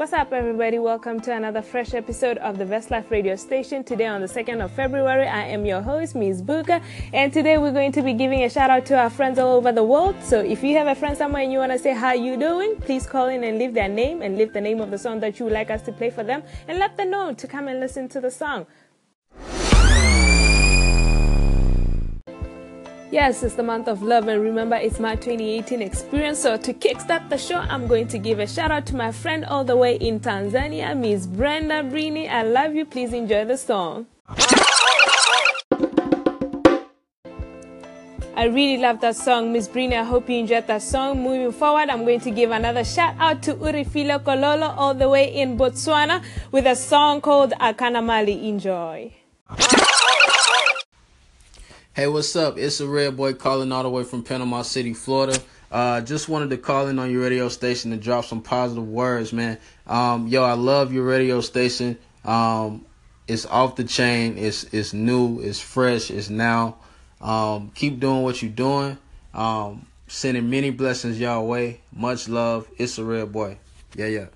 What's up, everybody? Welcome to another fresh episode of the Best Life Radio Station. Today, on the 2nd of February, I am your host, Ms. Buka, and today we're going to be giving a shout out to our friends all over the world. So, if you have a friend somewhere and you want to say how you doing, please call in and leave their name and leave the name of the song that you would like us to play for them, and let them know to come and listen to the song. Yes, it's the month of love, and remember, it's my 2018 experience. So, to kickstart the show, I'm going to give a shout out to my friend all the way in Tanzania, Miss Brenda Brini. I love you. Please enjoy the song. I really love that song, Miss Brini. I hope you enjoyed that song. Moving forward, I'm going to give another shout out to Urifilo Kololo all the way in Botswana with a song called Akana Mali. Enjoy. Hey, what's up? It's a red boy calling all the way from Panama City, Florida. Uh, just wanted to call in on your radio station to drop some positive words, man. Um, yo, I love your radio station. Um, it's off the chain. It's it's new. It's fresh. It's now. Um, keep doing what you're doing. Um, sending many blessings y'all way. Much love. It's a red boy. Yeah, yeah.